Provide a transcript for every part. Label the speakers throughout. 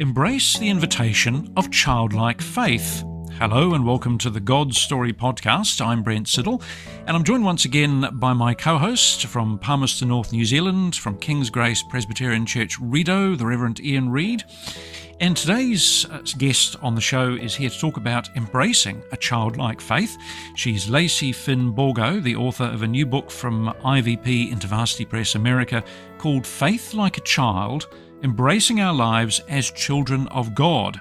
Speaker 1: Embrace the invitation of childlike faith. Hello and welcome to the God Story podcast. I'm Brent Siddle, and I'm joined once again by my co host from Palmerston North, New Zealand, from King's Grace Presbyterian Church, Rideau, the Reverend Ian Reid. And today's uh, guest on the show is here to talk about embracing a childlike faith. She's Lacy Finn Borgo, the author of a new book from IVP InterVarsity Press America called Faith Like a Child Embracing Our Lives as Children of God.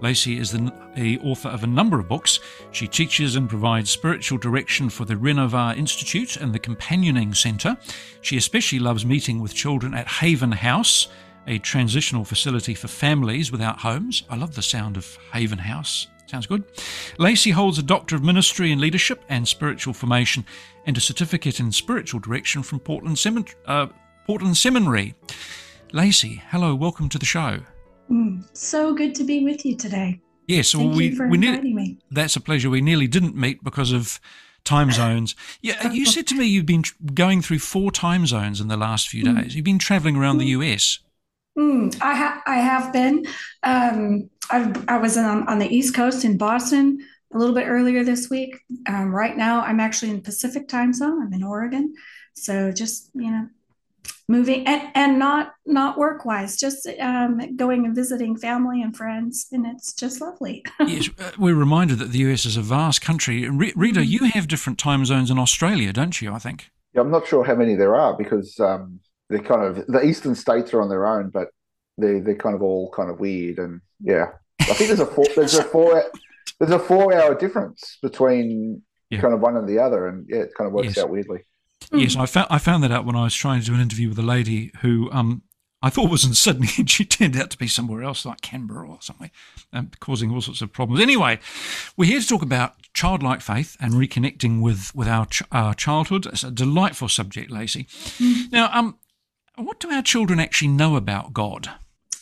Speaker 1: Lacy is the, author of a number of books. She teaches and provides spiritual direction for the Renovare Institute and the Companioning Centre. She especially loves meeting with children at Haven House, a transitional facility for families without homes. I love the sound of Haven House. Sounds good. Lacy holds a Doctor of Ministry in Leadership and Spiritual Formation and a certificate in Spiritual Direction from Portland, Semin- uh, Portland Seminary. Lacy, hello, welcome to the show.
Speaker 2: Mm, so good to be with you today.
Speaker 1: Yes,
Speaker 2: Thank
Speaker 1: well, we,
Speaker 2: you for
Speaker 1: we
Speaker 2: inviting me.
Speaker 1: That's a pleasure. We nearly didn't meet because of time zones. Yeah, you said to me you've been tr- going through four time zones in the last few
Speaker 2: Mm.
Speaker 1: days. You've been traveling around the US.
Speaker 2: Mm, I, ha- I have been. Um, I, I was on, on the East Coast in Boston a little bit earlier this week. Um, right now, I'm actually in Pacific time zone. I'm in Oregon. So just, you know, moving and, and not not work wise just um, going and visiting family and friends and it's just lovely
Speaker 1: yes, uh, we're reminded that the US is a vast country. Re- Rita,
Speaker 2: Mm-hmm.
Speaker 1: you have different time zones in Australia, don't you? I think.
Speaker 3: Yeah, I'm not sure how many there are because um, they're kind of the eastern states are on their own, but they they're kind of all kind of weird and yeah. I think there's a four there's a four there's a four hour difference between
Speaker 1: Yeah.
Speaker 3: kind of one and the other, and yeah, it kind of works
Speaker 1: Yes.
Speaker 3: out weirdly.
Speaker 1: Yes, I found I found that out when I was trying to do an interview with a lady who um, I thought was in Sydney, and she turned out to be somewhere else, like Canberra or somewhere, um, causing all sorts of problems. Anyway, we're here to talk about childlike faith and reconnecting with with our ch- our childhood. It's a delightful subject, Lacy. Now, um, what do our children actually know about God?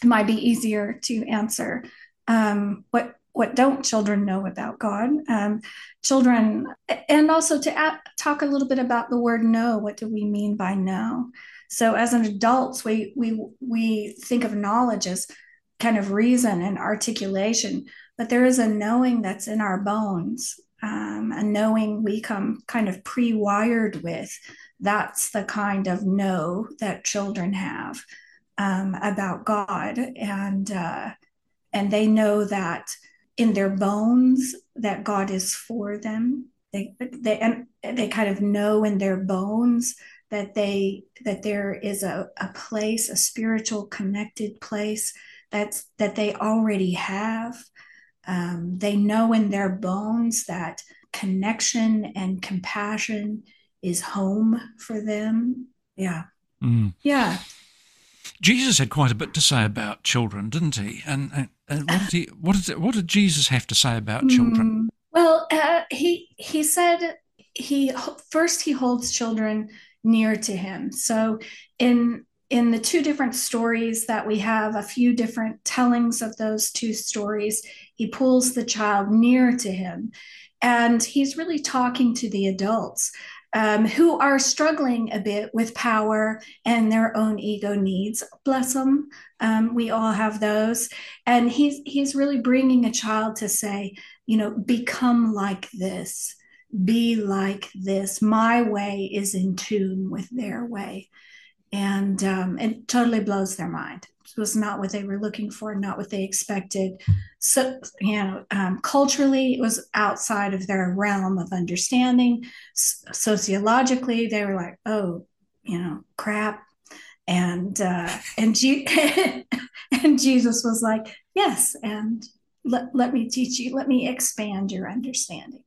Speaker 2: it might be easier to answer um, what what don't children know about God? Um, children, and also to a- talk a little bit about the word "know." What do we mean by know? So, as an adults, we we we think of knowledge as kind of reason and articulation, but there is a knowing that's in our bones, um, a knowing we come kind of pre-wired with. That's the kind of know that children have um, about God, and uh, and they know that in their bones that God is for them. They they and they kind of know in their bones that they that there is a, a place, a spiritual connected place that's that they already have. Um, they know in their bones that connection and compassion is home for them. Yeah.
Speaker 1: Mm.
Speaker 2: Yeah.
Speaker 1: Jesus had quite a bit to say about children, didn't he? And, and, and what did he what did what did Jesus have to say about children?
Speaker 2: Mm, Well, uh, he he said he first he holds children near to him. So in in the two different stories that we have, a few different tellings of those two stories, he pulls the child near to him, and he's really talking to the adults. Um, who are struggling a bit with power and their own ego needs. Bless them. Um, we all have those, and he's he's really bringing a child to say, you know, become like this, be like this. My way is in tune with their way. And um, it totally blows their mind. Was not what they were looking for, not what they expected. So, you know, um, culturally, it was outside of their realm of understanding. Sociologically, they were like, oh, you know, crap. And uh, and, and Jesus was like, yes, and let, let me teach you, let me expand your understanding.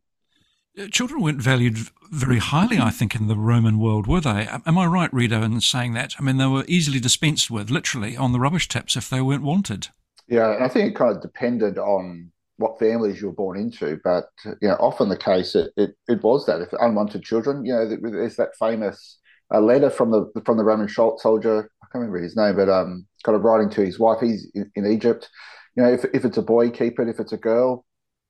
Speaker 1: Uh, Children weren't valued very highly, I think, in the Roman world, were they? Am I right, Rita, in saying that? I mean, they were easily dispensed with, literally, on the rubbish tips if they weren't wanted.
Speaker 3: Yeah, I think it kind of depended on what families you were born into, but you know, often the case it it, it was that if unwanted children, you know, there's that famous uh, letter from the from the Roman soldier. I can't remember his name, but um, kind of writing to his wife. He's in, in Egypt. You know, if if it's a boy, keep it. If it's a girl,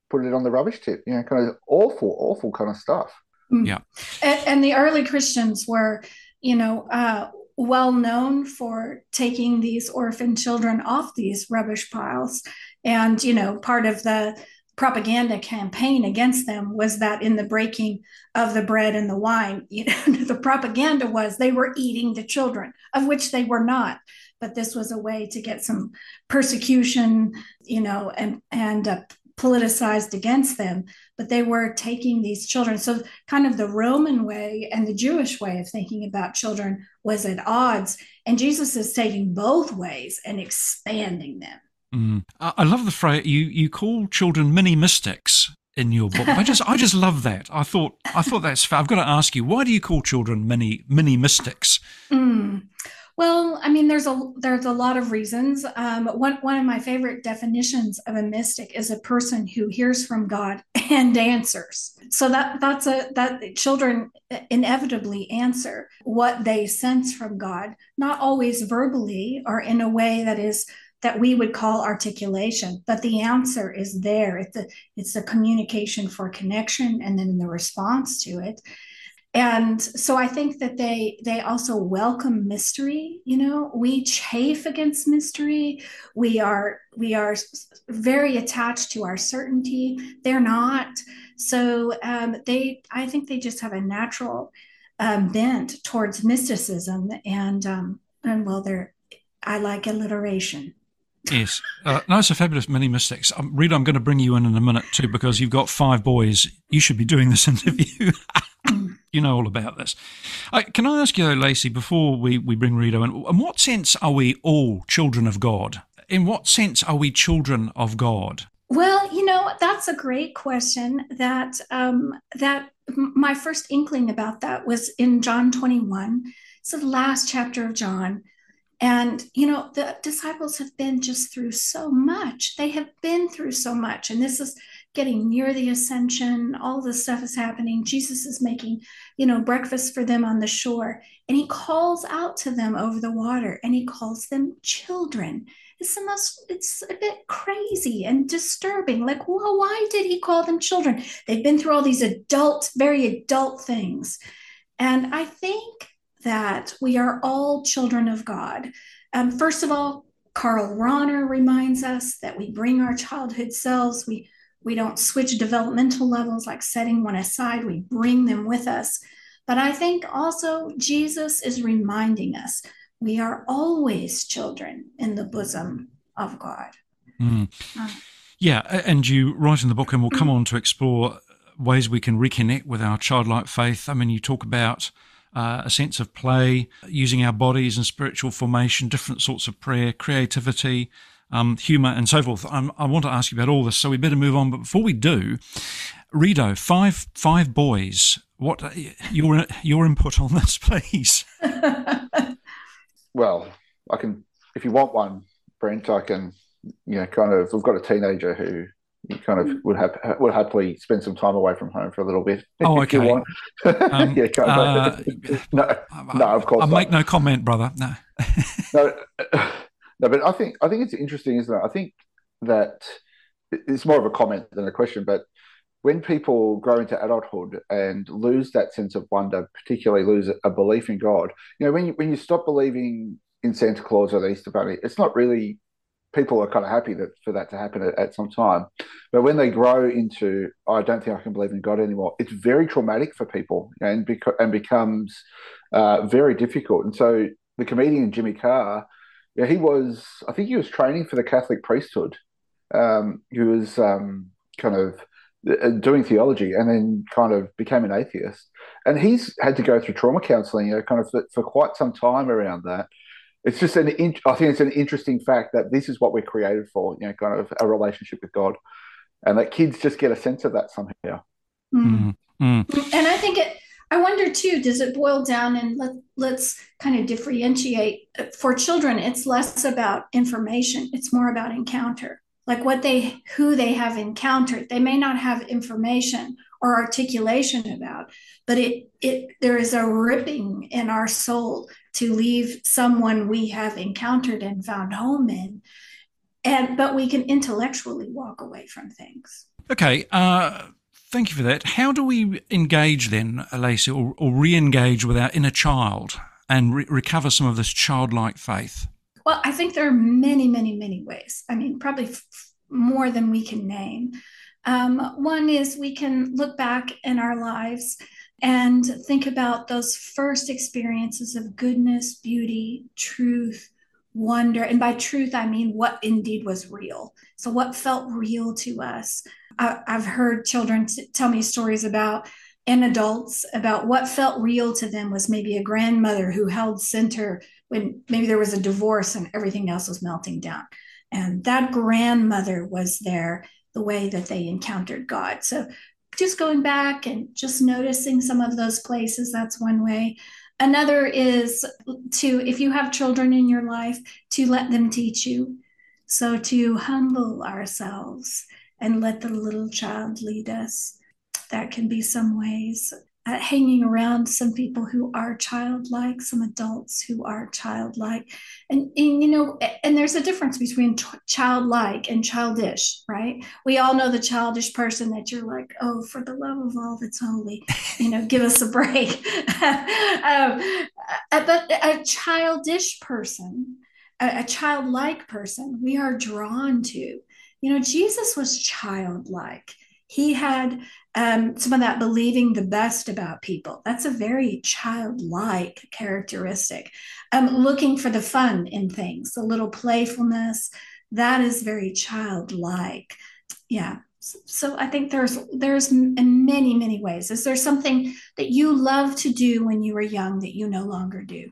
Speaker 3: put it on the rubbish tip. You know, kind of awful, awful kind of stuff.
Speaker 1: Yeah.
Speaker 2: And, and the early Christians were, you know, uh, well known for taking these orphan children off these rubbish piles. And, you know, part of the propaganda campaign against them was that in the breaking of the bread and the wine, you know, the propaganda was they were eating the children, of which they were not. But this was a way to get some persecution, you know, and and uh, politicized against them, but they were taking these children. So, kind of the Roman way and the Jewish way of thinking about children was at odds. And Jesus is taking both ways and expanding them.
Speaker 1: Mm. I love the phrase you, you call children mini mystics in your book. I just I just love that. I thought I thought that's. Fair. I've got to ask you, why do you call children mini mini mystics?
Speaker 2: Mm. Well, I mean, there's a there's a lot of reasons. Um, one one of my favorite definitions of a mystic is a person who hears from God and answers. So that that's a that children inevitably answer what they sense from God, not always verbally or in a way that is that we would call articulation, but the answer is there. It's a it's a communication for connection, and then the response to it and so i think that they they also welcome mystery you know we chafe against mystery we are we are very attached to our certainty they're not so um, they i think they just have a natural um, bent towards mysticism and um, and well they're i like alliteration
Speaker 1: Yes, uh, no, it's a fabulous mini mystics. Um, Rita, I'm going to bring you in in a minute too because you've got five boys. You should be doing this interview. You know all about this. Uh, can I ask you, though, Lacy, before we, we bring Rito in, in what sense are we all children of God? In what sense are we children of God?
Speaker 2: Well, you know, that's a great question. That um, that my first inkling about that was in John 21. It's the last chapter of John. And, you know, the disciples have been just through so much. They have been through so much. And this is getting near the ascension all this stuff is happening. Jesus is making you know breakfast for them on the shore. And he calls out to them over the water and he calls them children. It's the most it's a bit crazy and disturbing. Like well why did he call them children? They've been through all these adult very adult things. And i think that we are all children of god. Um, first of all Karl Rahner reminds us that we bring our childhood selves, we we don't switch developmental levels like setting one aside, we bring them with us. But I think also Jesus is reminding us we are always children in the bosom of God.
Speaker 1: Mm. Uh, yeah, and you write in the book, and we'll come on to explore ways we can reconnect with our childlike faith. I mean, you talk about uh, a sense of play, using our bodies and spiritual formation, different sorts of prayer, creativity, um, humour, and so forth. I'm, i want to ask you about all this, so we better move on. But before we do, Rido, five five boys. What your your input on this, please?
Speaker 3: well, I can if you want one, Brent. I can, you know, kind of. We've got a teenager who you kind of would have would happily spend some time away from home for a little bit.
Speaker 1: Oh, okay. um,
Speaker 3: yeah, uh, no, no, of course.
Speaker 1: I make no comment, brother. No.
Speaker 3: no, no, but I think I think it's interesting, isn't it? I think that it's more of a comment than a question, but when people grow into adulthood and lose that sense of wonder, particularly lose a belief in God, you know, when you when you stop believing in Santa Claus or the Easter Bunny, it's not really people are kind of happy that for that to happen at, at some time. But when they grow into, I don't think I can believe in God anymore, it's very traumatic for people and beca- and becomes uh, very difficult. And so the comedian Jimmy Carr yeah, he was. I think he was training for the Catholic priesthood. Um, he was um, kind of uh, doing theology, and then kind of became an atheist. And he's had to go through trauma counselling, you know, kind of for, for, quite some time around that. It's just an. In, I think it's an interesting fact that this is what we're created for, you know, kind of a relationship with God, and that kids just get a sense of that somehow.
Speaker 2: Mm. Mm. And I think it I wonder too, does it boil down and let, let's kind of differentiate for children, it's less about information, it's more about encounter. Like what they who they have encountered. They may not have information or articulation about, but it it there is a ripping in our soul to leave someone we have encountered and found home in. And but we can intellectually walk away from things.
Speaker 1: Okay. Uh Thank you for that. How do we engage then, Lacy, or, or re engage with our inner child? and re- recover some of this childlike faith?
Speaker 2: Well, I think there are many, many, many ways. I mean, probably f- more than we can name. Um, one is we can look back in our lives and think about those first experiences of goodness, beauty, truth, wonder. And by truth, I mean what indeed was real. So, what felt real to us. I, have heard children t- tell me stories about, and adults, about what felt real to them was maybe a grandmother who held center when maybe there was a divorce and everything else was melting down. And that grandmother was there the way that they encountered God. So, just going back and just noticing some of those places, that's one way. Another is to, if you have children in your life, to let them teach you. So to humble ourselves and let the little child lead us. That can be some ways uh, hanging around some people who are childlike, some adults who are childlike. And, and you know, and there's a difference between t- childlike and childish, right? We all know the childish person that you're like, oh, for the love of all that's holy, you know, give us a break. um, uh, but a childish person, a, a childlike person, we are drawn to. You know, Jesus was childlike he had um, some of that believing the best about people. That's a very childlike characteristic. Um, looking for the fun in things, the little playfulness, that is very childlike. Yeah. So I think there's there's in many many ways. Is there something that you loved to do when you were young that you no longer do?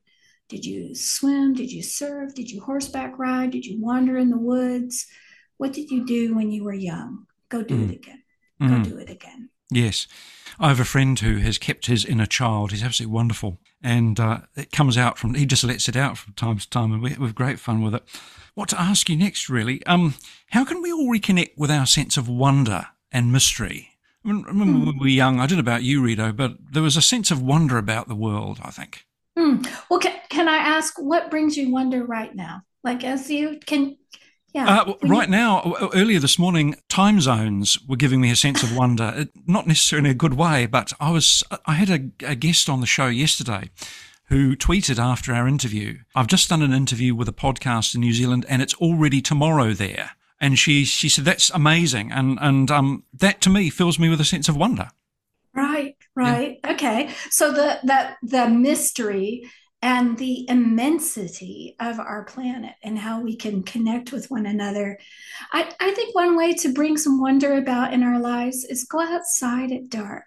Speaker 2: Did you swim? Did you surf? Did you horseback ride? Did you wander in the woods? What did you do when you were young? Go do mm. it again. Go mm. do it again.
Speaker 1: Yes. I have a friend who has kept his inner child. He's absolutely wonderful. And uh, it comes out from, he just lets it out from time to time, and we, have great fun with it. What to ask you next, really? Um, how can we all reconnect with our sense of wonder and mystery? I mean, remember mm. when we were young, I don't know about you, Rito, but there was a sense of wonder about the world, I think.
Speaker 2: Mm. Well, can, can I ask what brings you wonder right now? Like, as you can, yeah. Uh,
Speaker 1: right now, earlier this morning, time zones were giving me a sense of wonder. Not necessarily in a good way, but I was I had a, a guest on the show yesterday who tweeted after our interview, "I've just done an interview with a podcast in New Zealand, and it's already tomorrow there." And she she said that's amazing, and and um, that to me fills me with a sense of wonder.
Speaker 2: Right, right, yeah. okay. So the that the mystery and the immensity of our planet and how we can connect with one another. I, I think one way to bring some wonder about in our lives is go outside at dark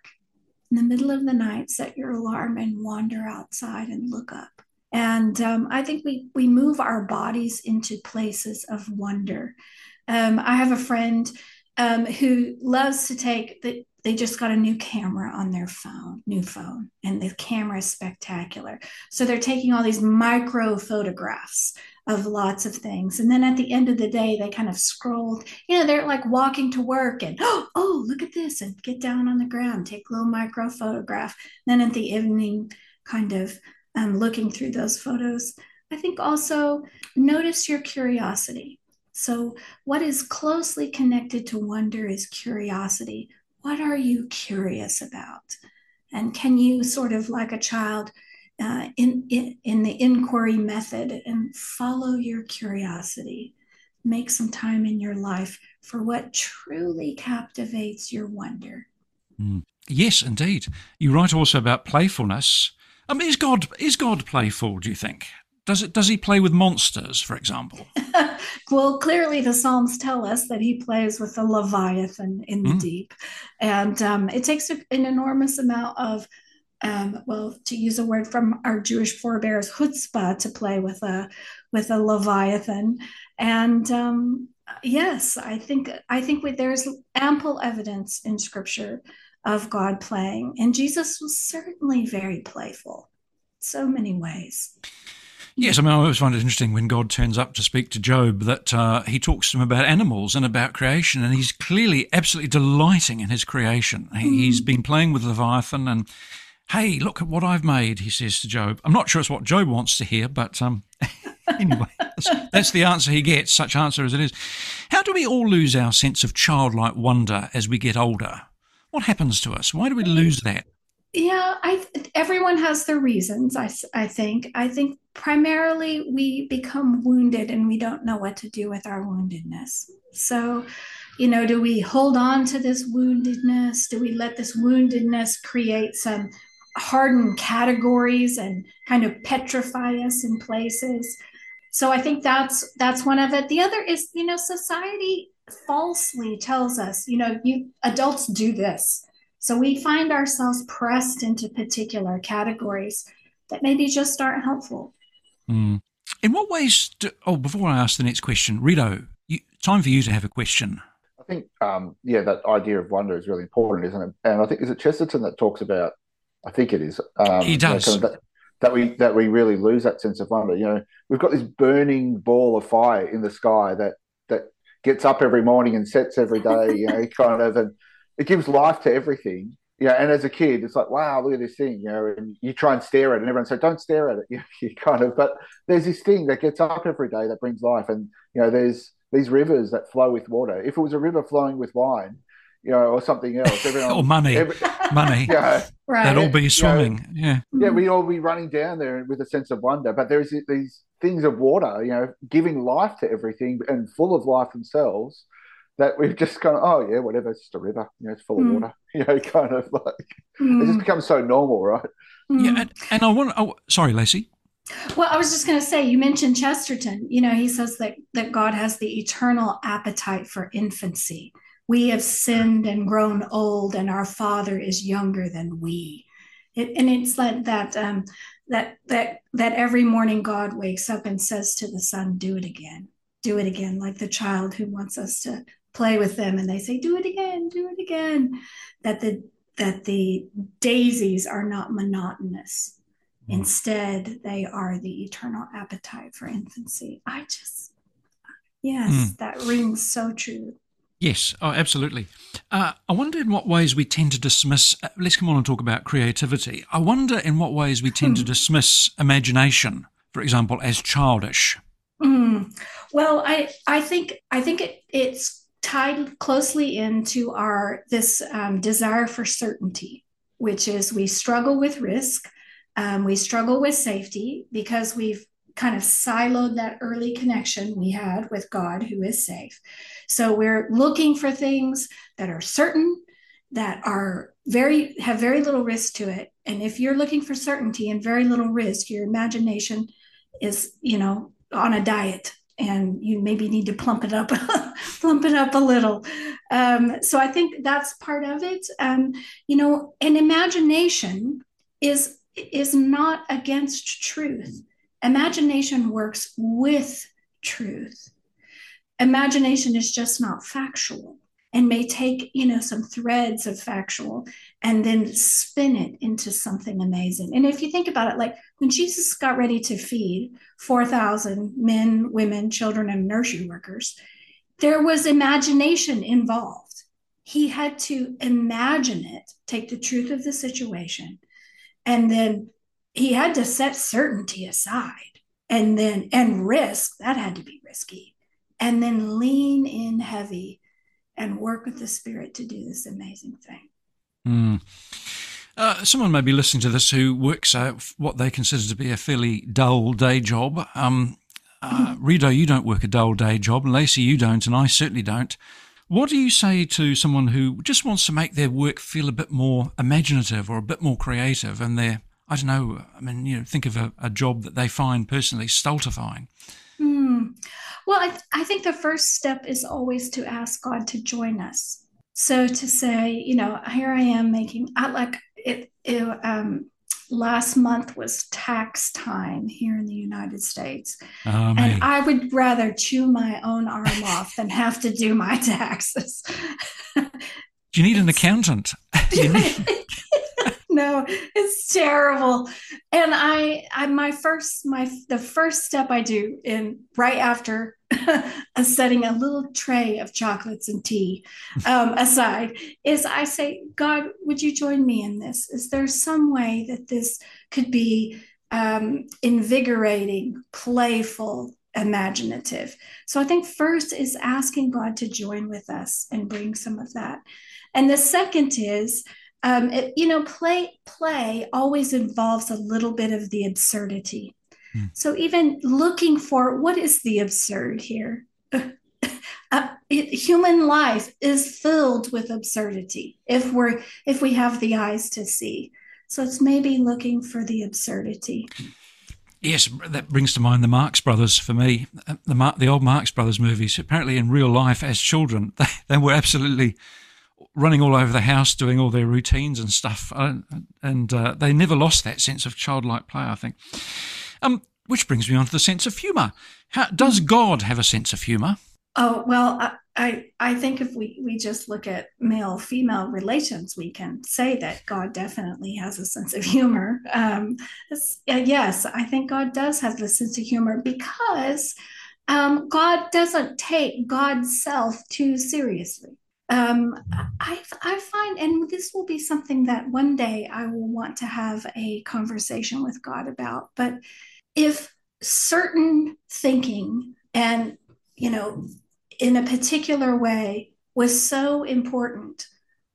Speaker 2: in the middle of the night, set your alarm and wander outside and look up. And um, I think we, we move our bodies into places of wonder. Um, I have a friend um, who loves to take the they just got a new camera on their phone, new phone, and the camera is spectacular. So they're taking all these micro photographs of lots of things. And then at the end of the day, they kind of scroll, you know, they're like walking to work and, oh, oh, look at this, and get down on the ground, take a little micro photograph. Then at the evening, kind of um, looking through those photos. I think also notice your curiosity. So, what is closely connected to wonder is curiosity what are you curious about? And can you sort of like a child uh, in, in, in the inquiry method and follow your curiosity? Make some time in your life for what truly captivates your wonder.
Speaker 1: Mm. Yes, indeed. You write also about playfulness. Um, is God is God playful? Do you think? Does it does he play with monsters, for example?
Speaker 2: well, clearly the Psalms tell us that he plays with the Leviathan in the mm. deep, and um, it takes an enormous amount of, um, well, to use a word from our Jewish forebears, chutzpah, to play with a with a Leviathan, and um, yes, I think I think we, there's ample evidence in Scripture of God playing, and Jesus was certainly very playful, so many ways.
Speaker 1: Yes, I mean, I always find it interesting when God turns up to speak to Job that uh, he talks to him about animals and about creation, and he's clearly absolutely delighting in his creation. Mm. He's been playing with Leviathan, and hey, look at what I've made, he says to Job. I'm not sure it's what Job wants to hear, but um, anyway, that's, that's the answer he gets, such answer as it is. How do we all lose our sense of childlike wonder as we get older? What happens to us? Why do we lose that?
Speaker 2: Yeah i everyone has their reasons i i think. I think primarily we become wounded and we don't know what to do with our woundedness. So you know do we hold on to this woundedness? Do we let this woundedness create some hardened categories and kind of petrify us in places? So i think that's that's one of it. The other is you know society falsely tells us you know you adults do this so we find ourselves pressed into particular categories that maybe just aren't helpful.
Speaker 1: Mm. In what ways? Do, oh, before I ask the next question, Rito, you, time for you to have a question.
Speaker 3: I think, um, yeah, that idea of wonder is really important, isn't it? And I think is it Chesterton that talks about. I think it is.
Speaker 1: Um, he does.
Speaker 3: You know, kind of that, that we that we really lose that sense of wonder. You know, we've got this burning ball of fire in the sky that that gets up every morning and sets every day. You know, kind of and it gives life to everything. Yeah, and as a kid, it's like, wow, look at this thing, you know, and you try and stare at it, and everyone says, don't stare at it. You, you kind of, but there's this thing that gets up every day that brings life, and you know, there's these rivers that flow with water. If it was a river flowing with wine, you know, or something else,
Speaker 1: everyone, or oh, money, every, money, yeah, right. they'd all be swimming.
Speaker 3: You know,
Speaker 1: yeah,
Speaker 3: yeah, we'd all be running down there with a sense of wonder. But there's these things of water, you know, giving life to everything and full of life themselves that we've just gone, oh yeah, whatever, it's just a river, you know, it's full mm. of water, you know, kind of like mm. it just becomes so normal, right?
Speaker 1: Mm. Yeah, and, and, I want, oh, sorry, Lacy.
Speaker 2: Well, I was just going to say, you mentioned Chesterton. You know, he says that that God has the eternal appetite for infancy. We have sinned and grown old, and our Father is younger than we. It, and it's like that um, that that that every morning God wakes up and says to the Son, "Do it again, do it again," like the child who wants us to play with them and they say do it again do it again that the that the daisies are not monotonous mm. instead they are the eternal appetite for infancy i just yes mm. that rings so true
Speaker 1: Yes, oh, absolutely. Uh, I wonder in what ways we tend to dismiss. Uh, let's come on and talk about creativity. I wonder in what ways we tend to hmm. dismiss imagination, for example, as childish.
Speaker 2: Mm. Well, I I think I think it, it's tied closely into our this um, desire for certainty, which is we struggle with risk, um, we struggle with safety because we've kind of siloed that early connection we had with God, who is safe. So we're looking for things that are certain, that are very have very little risk to it. And if you're looking for certainty and very little risk, your imagination is, you know, on a diet and you maybe need to plump it up plump it up a little. Um, so i think that's part of it. Um, you know an imagination is is not against truth. Imagination works with truth. Imagination is just not factual and may take you know some threads of factual and then spin it into something amazing. And if you think about it like when jesus got ready to feed 4000 men women children and nursery workers there was imagination involved. He had to imagine it take the truth of the situation and then he had to set certainty aside and then and risk that had to be risky and then lean in heavy and work with the Spirit to do this amazing thing.
Speaker 1: Mm. Uh, someone may be listening to this who works out what they consider to be a fairly dull day job. Um, uh, Rito, you don't work a dull day job. Lacy, you don't, and I certainly don't. What do you say to someone who just wants to make their work feel a bit more imaginative or a bit more creative and they're, I don't know, I mean, you know, think of a, a job that they find personally stultifying?
Speaker 2: Well, I, th- I think the first step is always to ask God to join us. So to say, you know, here I am making, I like it, it um, last month was tax time here in the United States. Oh, and I would rather chew my own arm off than have to do my taxes.
Speaker 1: do you need an accountant? need-
Speaker 2: no, it's terrible. And I, I, my first, my, the first step I do in right after setting a little tray of chocolates and tea um, aside is I say, God, would you join me in this? Is there some way that this could be um, invigorating, playful, imaginative? So I think first is asking God to join with us and bring some of that. And the second is Um, it, you know, play play always involves a little bit of the absurdity. Mm. So even looking for what is the absurd here? uh, it, human life is filled with absurdity if we're if we have the eyes to see. So it's maybe looking for the absurdity.
Speaker 1: Yes, that brings to mind the Marx Brothers for me. The Mar- the old Marx Brothers movies. Apparently, in real life, as children, they, they were absolutely running all over the house, doing all their routines and stuff, and uh, they never lost that sense of childlike play. I think. Um, which brings me on to the sense of humour. How, does God have a sense of humour?
Speaker 2: Oh well, I I think if we we just look at male female relations, we can say that God definitely has a sense of humor. Um, yes, I think God does have a sense of humor because um, God doesn't take God's self too seriously. Um, I I find, and this will be something that one day I will want to have a conversation with God about. But if certain thinking and you know in a particular way was so important.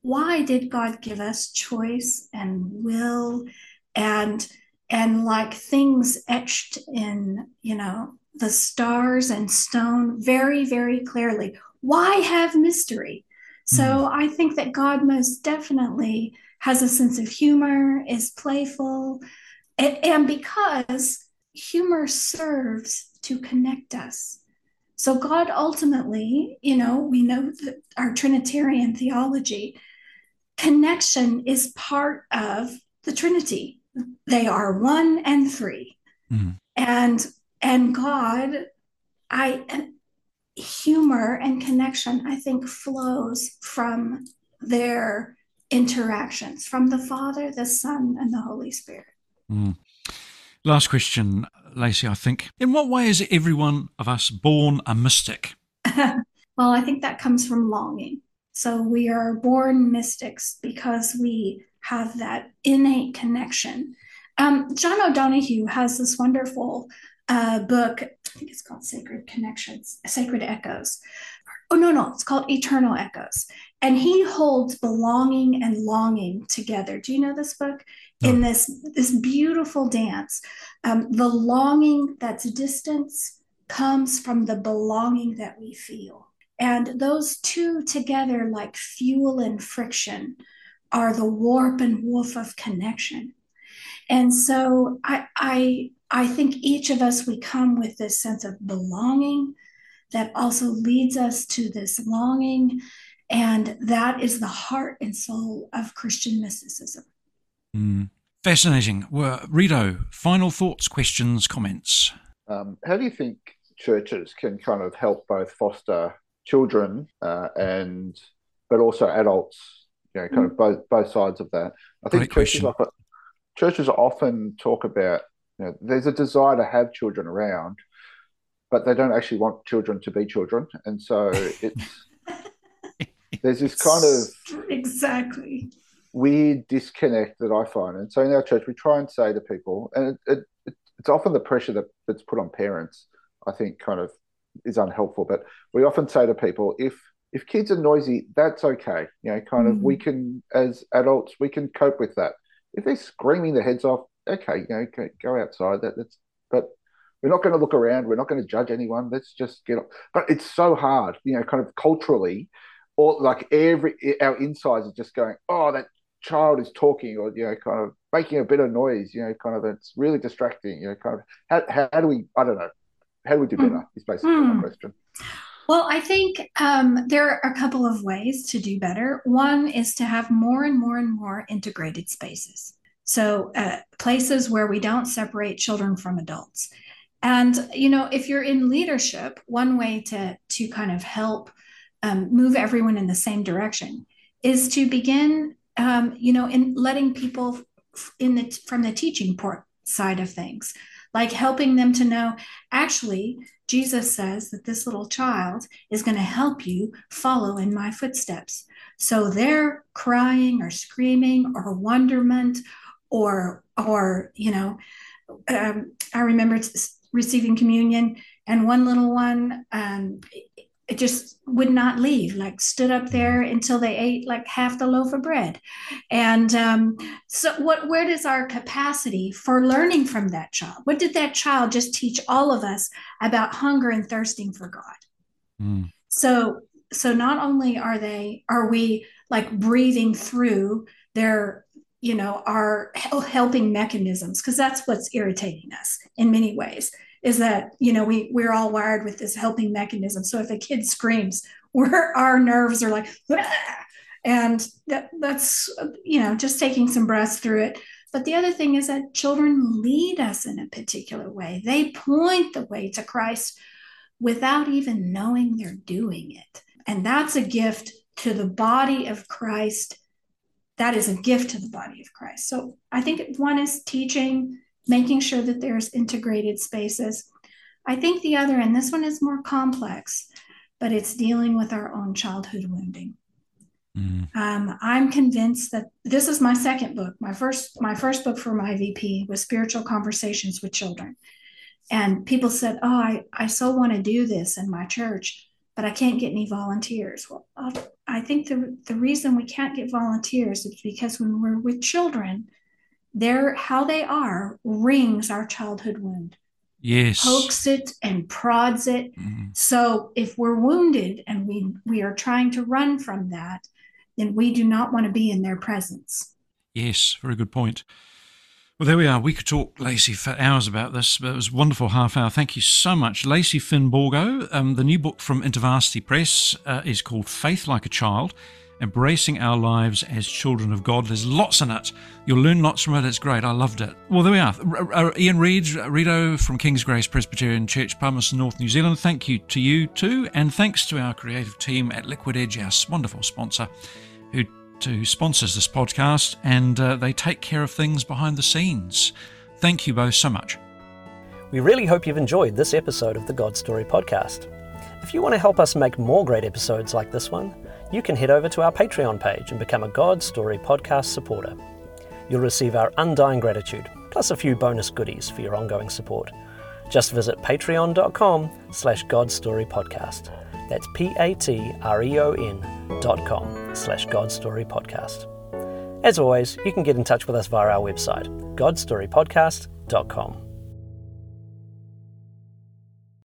Speaker 2: Why did God give us choice and will and and like things etched in, you know, the stars and stone very, very clearly? Why have mystery? So mm. I think that God most definitely has a sense of humor, is playful, and, and because humor serves to connect us so, God ultimately, you know, we know that our Trinitarian theology, connection is part of the Trinity. They are one and 3 mm-hmm. And and God, I humor and connection, I think, flows from their interactions from the Father, the Son, and the Holy Spirit. Mm.
Speaker 1: Last question, Lacy, I think. In what way is every one of us born a mystic?
Speaker 2: well, I think that comes from longing. So we are born mystics because we have that innate connection. Um, John O'Donohue has this wonderful uh, book, I think it's called Sacred Connections, Sacred Echoes. Oh, no, no, it's called Eternal Echoes. And he holds belonging and longing together. Do you know this book? in this this beautiful dance. Um, the longing that's distance comes from the belonging that we feel. And those two together, like fuel and friction, are the warp and woof of connection. And so I, I, I think each of us, we come with this sense of belonging that also leads us to this longing. And that is the heart and soul of Christian mysticism.
Speaker 1: Mm. Fascinating. Well, Rito, final thoughts, questions, comments?
Speaker 3: Um, how do you think churches can kind of help both foster children uh, and, but also adults, you know, kind mm. of both both sides of that?
Speaker 1: I think Great churches
Speaker 3: often, churches often talk about, you know, there's a desire to have children around, but they don't actually want children to be children. And so it's, there's this kind of
Speaker 2: exactly
Speaker 3: weird disconnect that I find. And so in our church, we try and say to people, and it, it, it's often the pressure that, that's put on parents, I think, kind of is unhelpful. But we often say to people, if if kids are noisy, that's okay. You know, kind mm. of we mm. can, as adults, we can cope with that. If they're screaming their heads off, okay, you know, go go outside. That, that's but we're not going to look around. We're not going to judge anyone. Let's just get. But it's so hard, you know, kind of culturally, or like every our insides are just going, oh, that child is talking or you know kind of making a bit of noise you know kind of it's really distracting you know kind of how, how do we i don't know how do we do better mm. is basically mm. my hmm. question
Speaker 2: well i think um, there are a couple of ways to do better one is to have more and more and more integrated spaces so uh, places where we don't separate children from adults and you know if you're in leadership one way to to kind of help um, move everyone in the same direction is to begin um, you know, in letting people in the from the teaching part side of things, like helping them to know actually Jesus says that this little child is going to help you follow in my footsteps. So they're crying or screaming or wonderment or or you know, um, I remember receiving communion and one little one um, it just would not leave like stood up there until they ate like half the loaf of bread and um, so what where does our capacity for learning from that child what did that child just teach all of us about hunger and thirsting for god mm. so so not only are they are we like breathing through their you know our helping mechanisms because that's what's irritating us in many ways is that you know we we're all wired with this helping mechanism. So if a kid screams we're our nerves are like ah! and that that's you know just taking some breaths through it. But the other thing is that children lead us in a particular way. They point the way to christ without even knowing they're doing it. And that's a gift to the body of christ that is a gift to the body of christ so i think one is teaching making sure that there's integrated spaces. I think the other, and this one is more complex, but it's dealing with our own childhood wounding. Mm. Um, I'm convinced that this is my second book. My first, my first book for IVP was Spiritual Conversations with Children, and people said, "Oh, I, I so want to do this in my church, but I can't get any volunteers." Well, I think the the reason we can't get volunteers is because when we're with children, their how they are rings our childhood wound.
Speaker 1: Yes.
Speaker 2: Pokes it and prods it. Mm-hmm. so if we're wounded and we we are trying to run from that then we do not want to be in their presence.
Speaker 1: Yes very good point well, there we are. We could talk, Lacy, for hours about this, but it was a wonderful half hour. Thank you so much. Lacy Finn Borgo. Um, the new book from InterVarsity Press uh, is called Faith Like a Child embracing our lives as children of God. There's lots in it. You'll learn lots from it. It's great. I loved it. Well, there we are. R- Ian Reid, Rito from King's Grace Presbyterian Church, Palmerston North, New Zealand. Thank you to you too. And thanks to our creative team at Liquid Edge, our wonderful sponsor, who, who sponsors this podcast and uh, they take care of things behind the scenes. Thank you both so much.
Speaker 4: We really hope you've enjoyed this episode of the God Story podcast. If you want to help us make more great episodes like this one, you can head over to our Patreon page and become a God Story podcast supporter. You'll receive our undying gratitude, plus a few bonus goodies for your ongoing support. Just visit patreon.com slash godstorypodcast. That's P-A-T-R-E-O-N dot com slash God Story Podcast. As always, you can get in touch with us via our website, godstorypodcast.com.